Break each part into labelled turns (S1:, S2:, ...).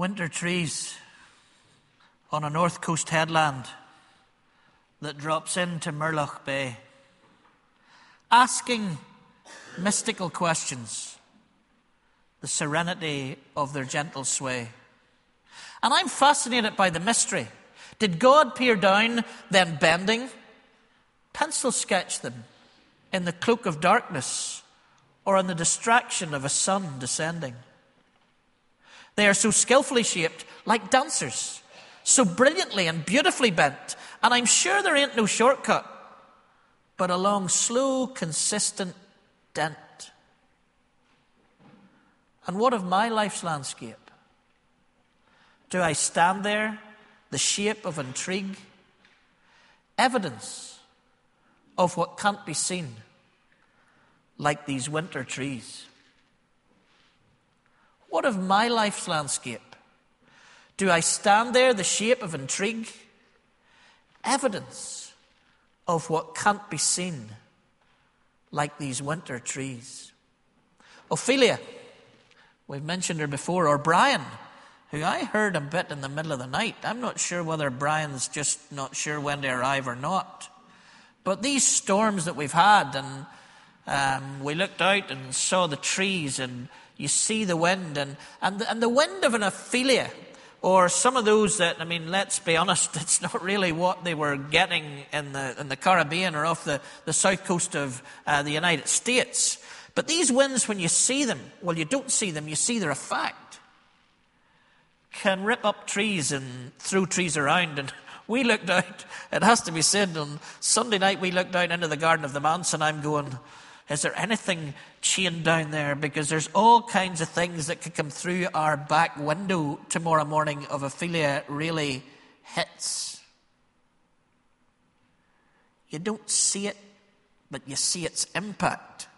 S1: winter trees on a north coast headland that drops into Murlough Bay, asking mystical questions, the serenity of their gentle sway. And I'm fascinated by the mystery. Did God peer down, then bending, pencil sketch them in the cloak of darkness or in the distraction of a sun descending? They are so skillfully shaped, like dancers, so brilliantly and beautifully bent, and I'm sure there ain't no shortcut, but a long, slow, consistent dent. And what of my life's landscape? Do I stand there, the shape of intrigue? Evidence of what can't be seen, like these winter trees. What of my life's landscape? Do I stand there, the shape of intrigue? Evidence of what can't be seen, like these winter trees. Ophelia, we've mentioned her before, or Brian, who I heard a bit in the middle of the night. I'm not sure whether Brian's just not sure when to arrive or not. But these storms that we've had, and um, we looked out and saw the trees, and you see the wind, and, and, the, and the wind of an Ophelia, or some of those that, I mean, let's be honest, it's not really what they were getting in the, in the Caribbean or off the, the south coast of uh, the United States. But these winds, when you see them, well, you don't see them, you see their effect can rip up trees and throw trees around. And we looked out, it has to be said, on Sunday night we looked out into the Garden of the Manse and I'm going, is there anything chained down there? Because there's all kinds of things that could come through our back window tomorrow morning if Ophelia really hits. You don't see it, but you see its impact.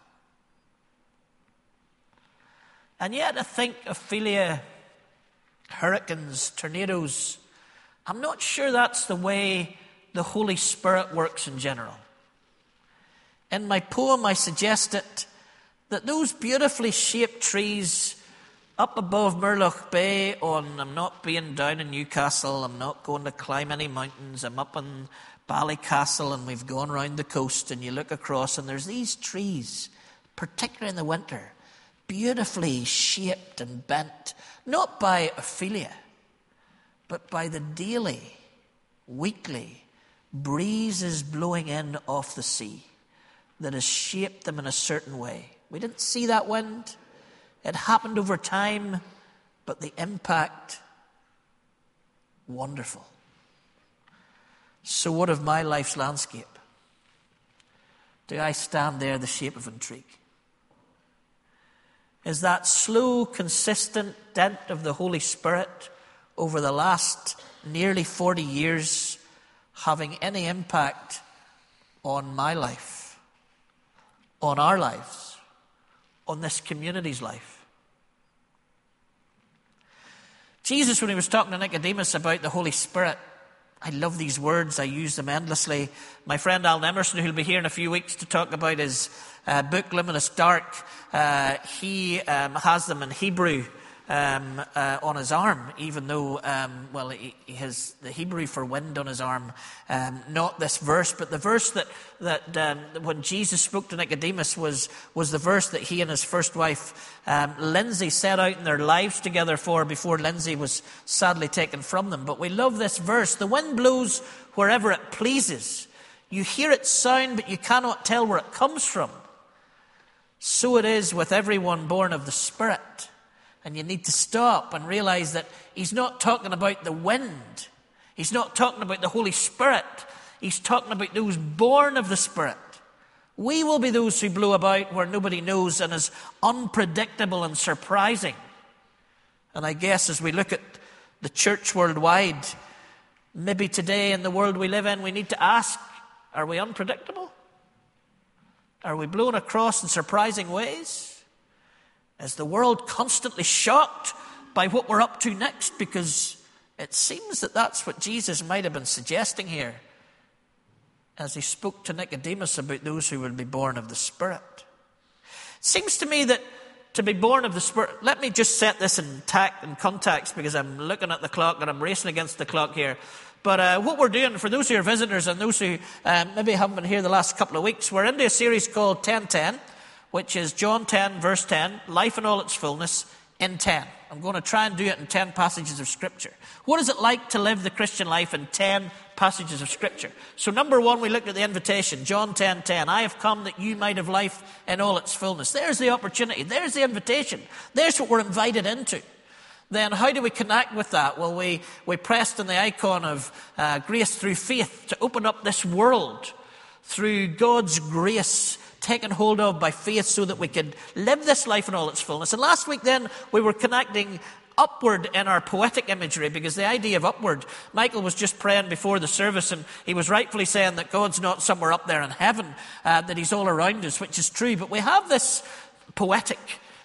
S1: And yet, I think Ophelia hurricanes, tornadoes. I'm not sure that's the way the Holy Spirit works in general. In my poem, I suggested that those beautifully shaped trees up above Murlough Bay on, I'm not being down in Newcastle, I'm not going to climb any mountains, I'm up in Ballycastle and we've gone round the coast and you look across and there's these trees, particularly in the winter, beautifully shaped and bent not by Ophelia, but by the daily, weekly breezes blowing in off the sea that has shaped them in a certain way. We didn't see that wind. It happened over time, but the impact, wonderful. So, what of my life's landscape? Do I stand there the shape of intrigue? is that slow, consistent dent of the Holy Spirit over the last nearly 40 years having any impact on my life, on our lives, on this community's life. Jesus, when he was talking to Nicodemus about the Holy Spirit, I love these words. I use them endlessly. My friend Alan Emerson, who'll be here in a few weeks to talk about his uh, book, Luminous Dark, uh, he um, has them in Hebrew um, uh, on his arm, even though, um, well, he, he, has the Hebrew for wind on his arm. Um, not this verse, but the verse that, that um, when Jesus spoke to Nicodemus was, was the verse that he and his first wife, um, Lindsay, set out in their lives together for before Lindsay was sadly taken from them. But we love this verse. The wind blows wherever it pleases. You hear its sound, but you cannot tell where it comes from. So it is with everyone born of the Spirit. And you need to stop and realize that he's not talking about the wind. He's not talking about the Holy Spirit. He's talking about those born of the Spirit. We will be those who blow about where nobody knows and is unpredictable and surprising. And I guess as we look at the church worldwide, maybe today in the world we live in, we need to ask are we unpredictable? Are we blown across in surprising ways? Is the world constantly shocked by what we're up to next? Because it seems that that's what Jesus might have been suggesting here as he spoke to Nicodemus about those who will be born of the Spirit. It seems to me that to be born of the Spirit. Let me just set this in, tact, in context because I'm looking at the clock and I'm racing against the clock here. But uh, what we're doing, for those who are visitors and those who um, maybe haven't been here the last couple of weeks, we're into a series called 1010, which is John 10, verse 10, life in all its fullness in 10. I'm going to try and do it in 10 passages of Scripture. What is it like to live the Christian life in 10 passages of Scripture? So, number one, we looked at the invitation, John 10 10. I have come that you might have life in all its fullness. There's the opportunity. There's the invitation. There's what we're invited into then how do we connect with that? Well, we, we pressed on the icon of uh, grace through faith to open up this world through God's grace taken hold of by faith so that we could live this life in all its fullness. And last week then we were connecting upward in our poetic imagery because the idea of upward, Michael was just praying before the service and he was rightfully saying that God's not somewhere up there in heaven, uh, that he's all around us, which is true. But we have this poetic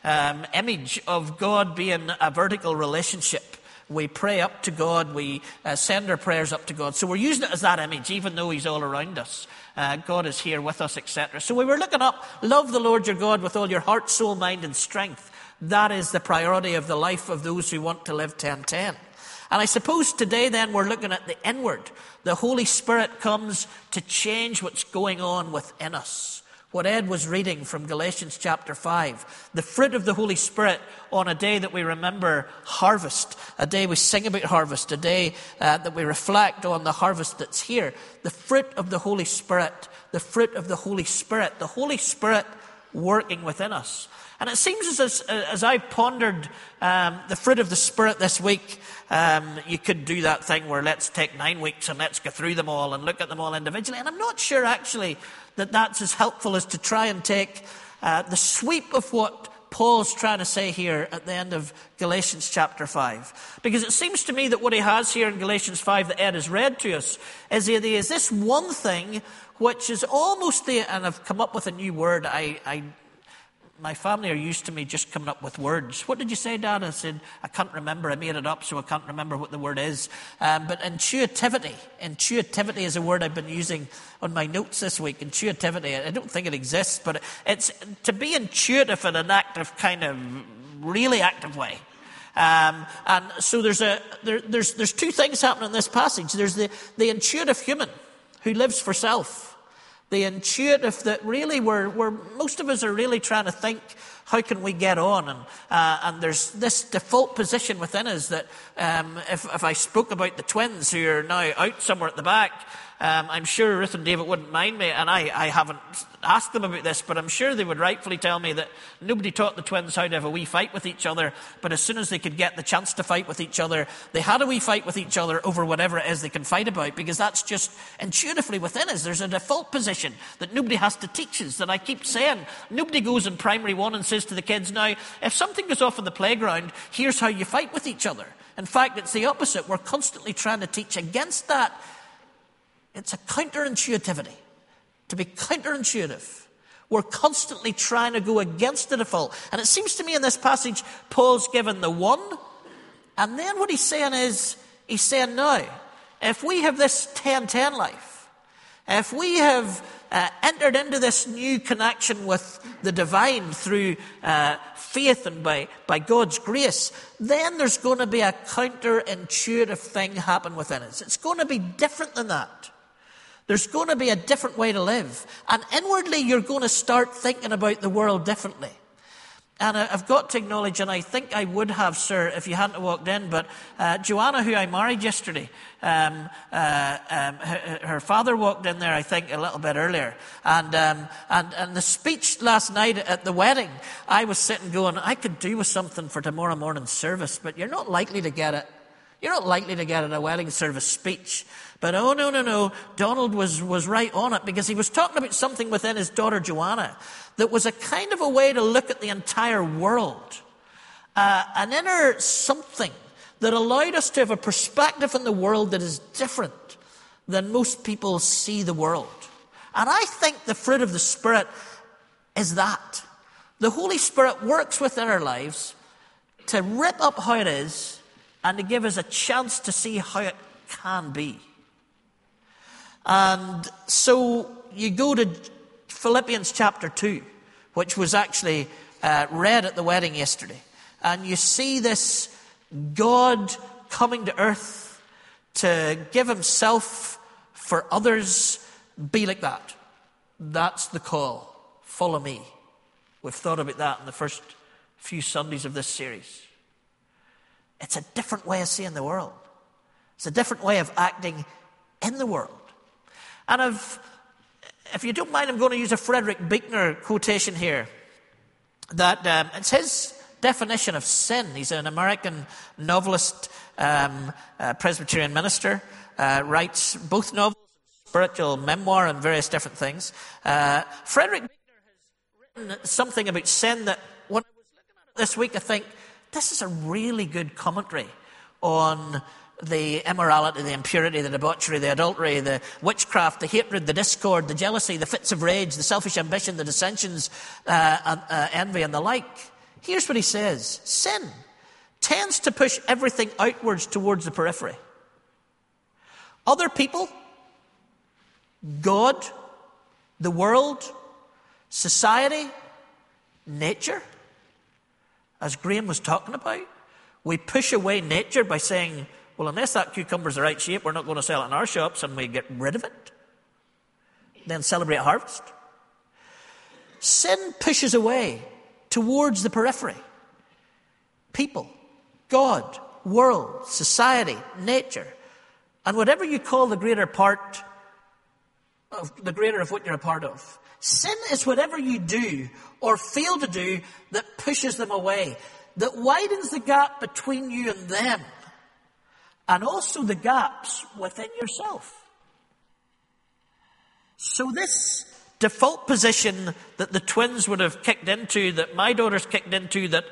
S1: um, image of God being a vertical relationship. We pray up to God, we uh, send our prayers up to God. So we're using it as that image, even though He's all around us. Uh, God is here with us, etc. So we were looking up, love the Lord your God with all your heart, soul, mind, and strength. That is the priority of the life of those who want to live 1010. And I suppose today then we're looking at the inward. The Holy Spirit comes to change what's going on within us what Ed was reading from Galatians chapter 5. The fruit of the Holy Spirit on a day that we remember harvest, a day we sing about harvest, a day uh, that we reflect on the harvest that's here. The fruit of the Holy Spirit, the fruit of the Holy Spirit, the Holy Spirit working within us. And it seems as, as I pondered um, the fruit of the Spirit this week, um, you could do that thing where let's take nine weeks and let's go through them all and look at them all individually. And I'm not sure actually that that's as helpful as to try and take uh, the sweep of what Paul's trying to say here at the end of Galatians chapter 5. Because it seems to me that what he has here in Galatians 5 that Ed has read to us is, the idea, is this one thing which is almost the, and I've come up with a new word, I, I my family are used to me just coming up with words. What did you say, Dad? I said, I can't remember. I made it up, so I can't remember what the word is. Um, but intuitivity. Intuitivity is a word I've been using on my notes this week. Intuitivity. I don't think it exists, but it's to be intuitive in an active, kind of really active way. Um, and so there's, a, there, there's, there's two things happening in this passage. There's the, the intuitive human who lives for self the intuitive that really we're, we're, most of us are really trying to think how can we get on? And, uh, and there's this default position within us that um, if, if i spoke about the twins who are now out somewhere at the back um, I'm sure Ruth and David wouldn't mind me, and I, I haven't asked them about this, but I'm sure they would rightfully tell me that nobody taught the twins how to have a wee fight with each other, but as soon as they could get the chance to fight with each other, they had a wee fight with each other over whatever it is they can fight about, because that's just intuitively within us. There's a default position that nobody has to teach us, that I keep saying. Nobody goes in primary one and says to the kids, now, if something goes off in the playground, here's how you fight with each other. In fact, it's the opposite. We're constantly trying to teach against that it's a counterintuitivity. To be counterintuitive. We're constantly trying to go against the default. And it seems to me in this passage, Paul's given the one. And then what he's saying is, he's saying, now, if we have this 1010 life, if we have uh, entered into this new connection with the divine through uh, faith and by, by God's grace, then there's going to be a counterintuitive thing happen within us. It's going to be different than that. There's going to be a different way to live. And inwardly, you're going to start thinking about the world differently. And I've got to acknowledge, and I think I would have, sir, if you hadn't walked in, but uh, Joanna, who I married yesterday, um, uh, um, her, her, father walked in there, I think, a little bit earlier. And, um, and, and the speech last night at the wedding, I was sitting going, I could do with something for tomorrow morning's service, but you're not likely to get it. You're not likely to get it a wedding service speech. But oh, no, no, no. Donald was, was right on it because he was talking about something within his daughter Joanna that was a kind of a way to look at the entire world. Uh, an inner something that allowed us to have a perspective in the world that is different than most people see the world. And I think the fruit of the Spirit is that. The Holy Spirit works within our lives to rip up how it is and to give us a chance to see how it can be. And so you go to Philippians chapter 2, which was actually uh, read at the wedding yesterday. And you see this God coming to earth to give himself for others. Be like that. That's the call. Follow me. We've thought about that in the first few Sundays of this series. It's a different way of seeing the world. It's a different way of acting in the world. And if, if you don't mind, I'm going to use a Frederick Buechner quotation here. That um, it's his definition of sin. He's an American novelist, um, uh, Presbyterian minister, uh, writes both novels, spiritual memoir, and various different things. Uh, Frederick Buechner has written something about sin that when I was looking at it this week, I think this is a really good commentary on the immorality, the impurity, the debauchery, the adultery, the witchcraft, the hatred, the discord, the jealousy, the fits of rage, the selfish ambition, the dissensions, uh, uh, envy, and the like. Here's what he says Sin tends to push everything outwards towards the periphery. Other people, God, the world, society, nature, as Graham was talking about, we push away nature by saying, well, unless that cucumber's the right shape, we're not going to sell it in our shops and we get rid of it. Then celebrate harvest. Sin pushes away towards the periphery. People, God, world, society, nature, and whatever you call the greater part of the greater of what you're a part of. Sin is whatever you do or fail to do that pushes them away, that widens the gap between you and them and also the gaps within yourself. So, this default position that the twins would have kicked into, that my daughters kicked into, that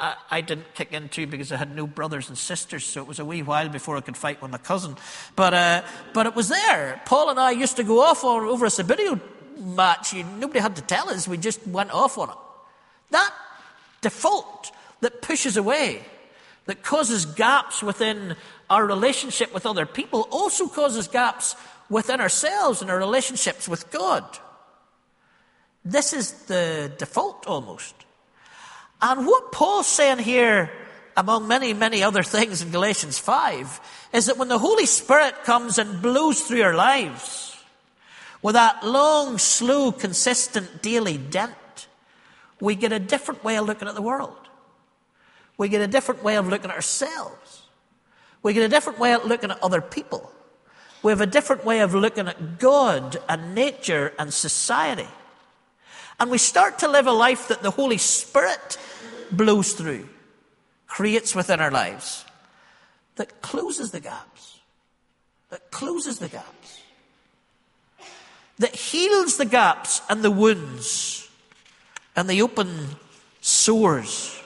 S1: I, I, didn't kick into because I had no brothers and sisters, so it was a wee while before I could fight with my cousin. But, uh, but it was there. Paul and I used to go off on, over a Subbuteo match. You, nobody had to tell us, we just went off on it. That default that pushes away, that causes gaps within our relationship with other people also causes gaps within ourselves and our relationships with God. This is the default almost. And what Paul's saying here, among many, many other things in Galatians 5, is that when the Holy Spirit comes and blows through our lives, with that long, slow, consistent daily dent, we get a different way of looking at the world. We get a different way of looking at ourselves. We get a different way of looking at other people. We have a different way of looking at God and nature and society. And we start to live a life that the Holy Spirit blows through, creates within our lives, that closes the gaps, that closes the gaps, that heals the gaps and the wounds and the open sores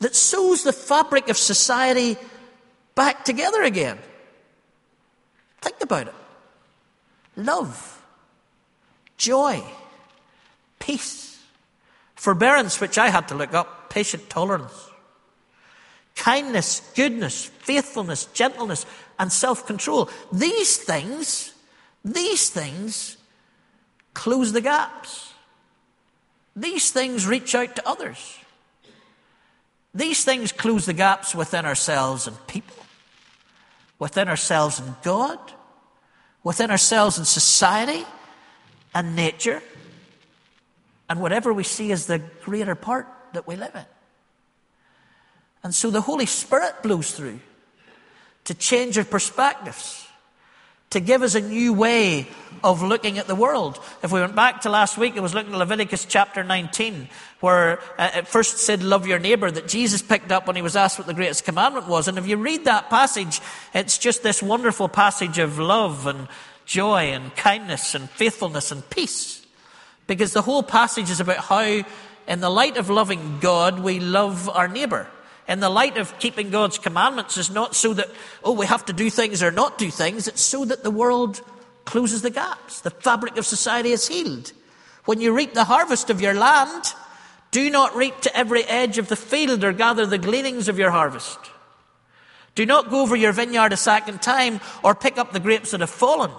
S1: that sews the fabric of society back together again. Think about it. Love, joy, peace, forbearance, which I had to look up, patient tolerance, kindness, goodness, faithfulness, gentleness, and self control. These things, these things close the gaps. These things reach out to others. These things close the gaps within ourselves and people, within ourselves and God, within ourselves and society and nature, and whatever we see as the greater part that we live in. And so the Holy Spirit blows through to change our perspectives to give us a new way of looking at the world. If we went back to last week, it was looking at Leviticus chapter 19, where uh, it first said, Love your neighbor, that Jesus picked up when he was asked what the greatest commandment was. And if you read that passage, it's just this wonderful passage of love and joy and kindness and faithfulness and peace. Because the whole passage is about how, in the light of loving God, we love our neighbor in the light of keeping God's commandments is not so that, oh, we have to do things or not do things. It's so that the world closes the gaps. The fabric of society is healed. When you reap the harvest of your land, do not reap to every edge of the field or gather the gleanings of your harvest. Do not go over your vineyard a second time or pick up the grapes that have fallen.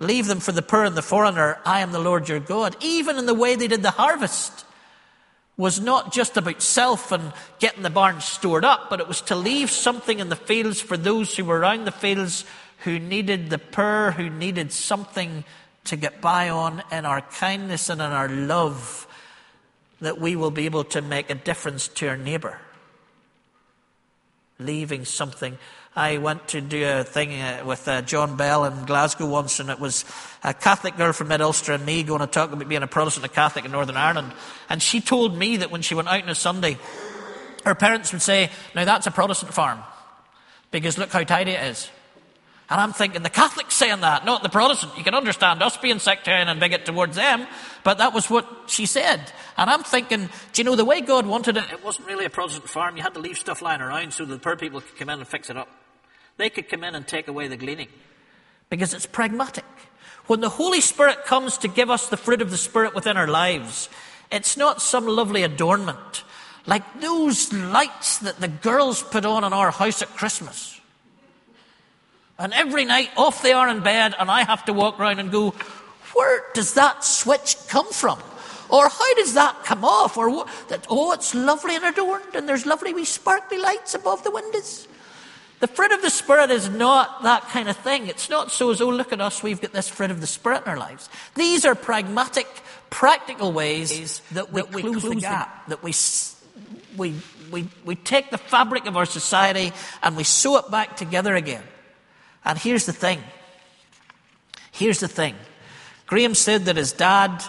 S1: Leave them for the poor and the foreigner. I am the Lord your God. Even in the way they did the harvest, was not just about self and getting the barn stored up, but it was to leave something in the fields for those who were around the fields who needed the poor, who needed something to get by on in our kindness and in our love, that we will be able to make a difference to our neighbour. Leaving something. I went to do a thing uh, with uh, John Bell in Glasgow once, and it was a Catholic girl from Mid Ulster and me going to talk about being a Protestant and Catholic in Northern Ireland. And she told me that when she went out on a Sunday, her parents would say, Now that's a Protestant farm, because look how tidy it is. And I'm thinking the Catholics saying that, not the Protestant. You can understand us being sectarian and bigot towards them, but that was what she said. And I'm thinking, do you know, the way God wanted it, it wasn't really a Protestant farm. You had to leave stuff lying around so the poor people could come in and fix it up. They could come in and take away the gleaning. Because it's pragmatic. When the Holy Spirit comes to give us the fruit of the Spirit within our lives, it's not some lovely adornment like those lights that the girls put on in our house at Christmas. And every night off they are in bed, and I have to walk around and go, where does that switch come from? Or how does that come off? Or that, oh, it's lovely and adorned, and there's lovely wee sparkly lights above the windows. The fruit of the Spirit is not that kind of thing. It's not so as, oh, look at us, we've got this fruit of the Spirit in our lives. These are pragmatic, practical ways that we, that we close, close the gap, that we, we, we, we take the fabric of our society and we sew it back together again. And here's the thing. Here's the thing. Graham said that his dad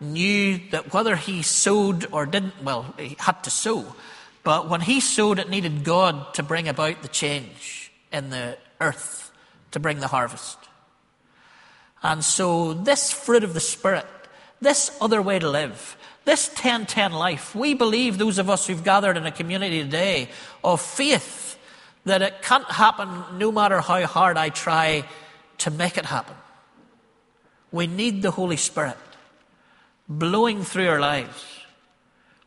S1: knew that whether he sowed or didn't, well, he had to sow. But when he sowed, it needed God to bring about the change in the earth, to bring the harvest. And so, this fruit of the Spirit, this other way to live, this 1010 life, we believe, those of us who've gathered in a community today of faith, that it can't happen no matter how hard I try to make it happen. We need the Holy Spirit blowing through our lives.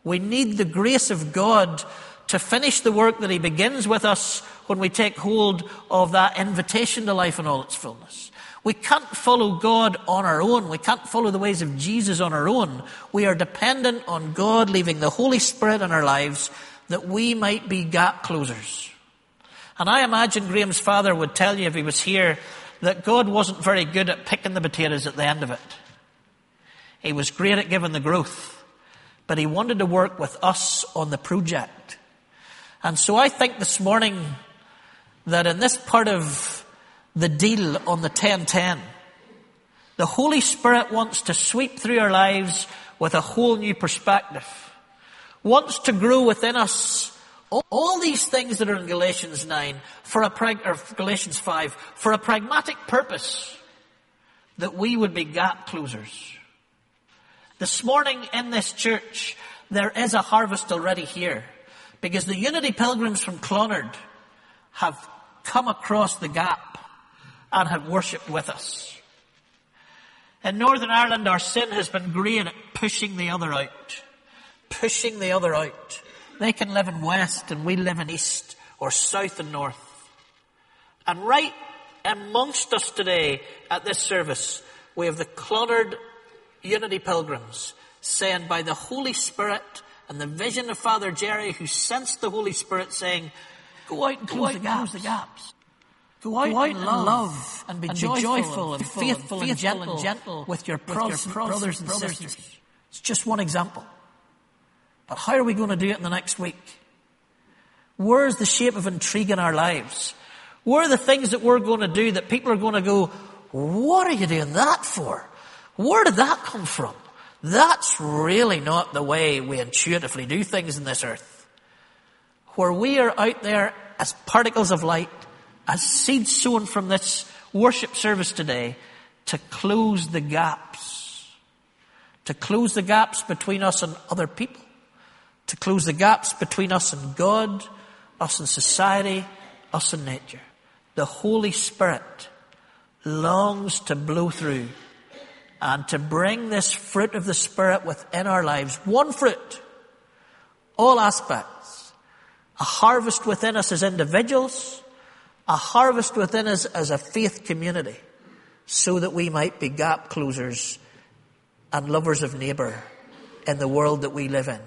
S1: We need the grace of God to finish the work that He begins with us when we take hold of that invitation to life in all its fullness. We can't follow God on our own. We can't follow the ways of Jesus on our own. We are dependent on God leaving the Holy Spirit in our lives that we might be gap closers. And I imagine Graham's father would tell you if he was here that God wasn't very good at picking the potatoes at the end of it. He was great at giving the growth, but he wanted to work with us on the project. And so I think this morning that in this part of the deal on the 1010, the Holy Spirit wants to sweep through our lives with a whole new perspective, wants to grow within us all, these things that are in Galatians 9 for a prag- or Galatians 5 for a pragmatic purpose that we would be gap closers. This morning in this church, there is a harvest already here because the Unity Pilgrims from Clonard have come across the gap and have worshipped with us. In Northern Ireland, our sin has been great at pushing the other out. Pushing the other out. They can live in west and we live in east or south and north. And right amongst us today at this service, we have the Clonard Unity Pilgrims saying by the Holy Spirit and the vision of Father Jerry who sensed the Holy Spirit saying, go out and close, out the, gaps. close the gaps. Go out, Go out and, and love, love, and be and joyful, joyful and, and, faithful, and, faithful and, gentle with your, with your brothers and sisters. It's just one example. But how are we going to do it in the next week? Where's the shape of intrigue in our lives? Where are the things that we're going to do that people are going to go, what are you doing that for? Where did that come from? That's really not the way we intuitively do things in this earth. Where we are out there as particles of light, as seeds sown from this worship service today, to close the gaps. To close the gaps between us and other people to close the gaps between us and God, us and society, us and nature. The Holy Spirit longs to blow through and to bring this fruit of the Spirit within our lives. One fruit, all aspects. A harvest within us as individuals, a harvest within us as a faith community, so that we might be gap closers and lovers of neighbour in the world that we live in.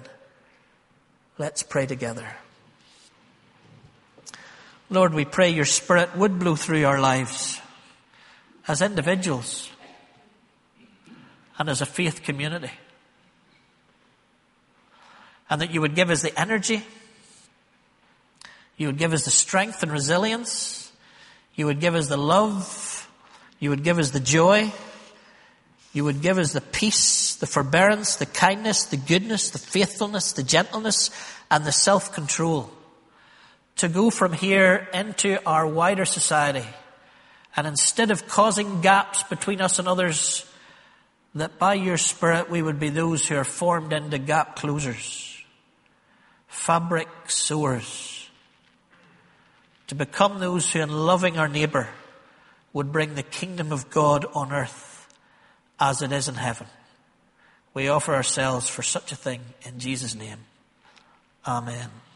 S1: Let's pray together. Lord, we pray your Spirit would blow through our lives as individuals and as a faith community. And that you would give us the energy, you would give us the strength and resilience, you would give us the love, you would give us the joy, you would give us the peace, the forbearance, the kindness, the goodness, the faithfulness, the gentleness, and the self-control to go from here into our wider society. And instead of causing gaps between us and others, that by your Spirit we would be those who are formed into gap closers, fabric sewers, to become those who in loving our neighbour would bring the kingdom of God on earth as it is in heaven. We offer ourselves for such a thing in Jesus' name. Amen.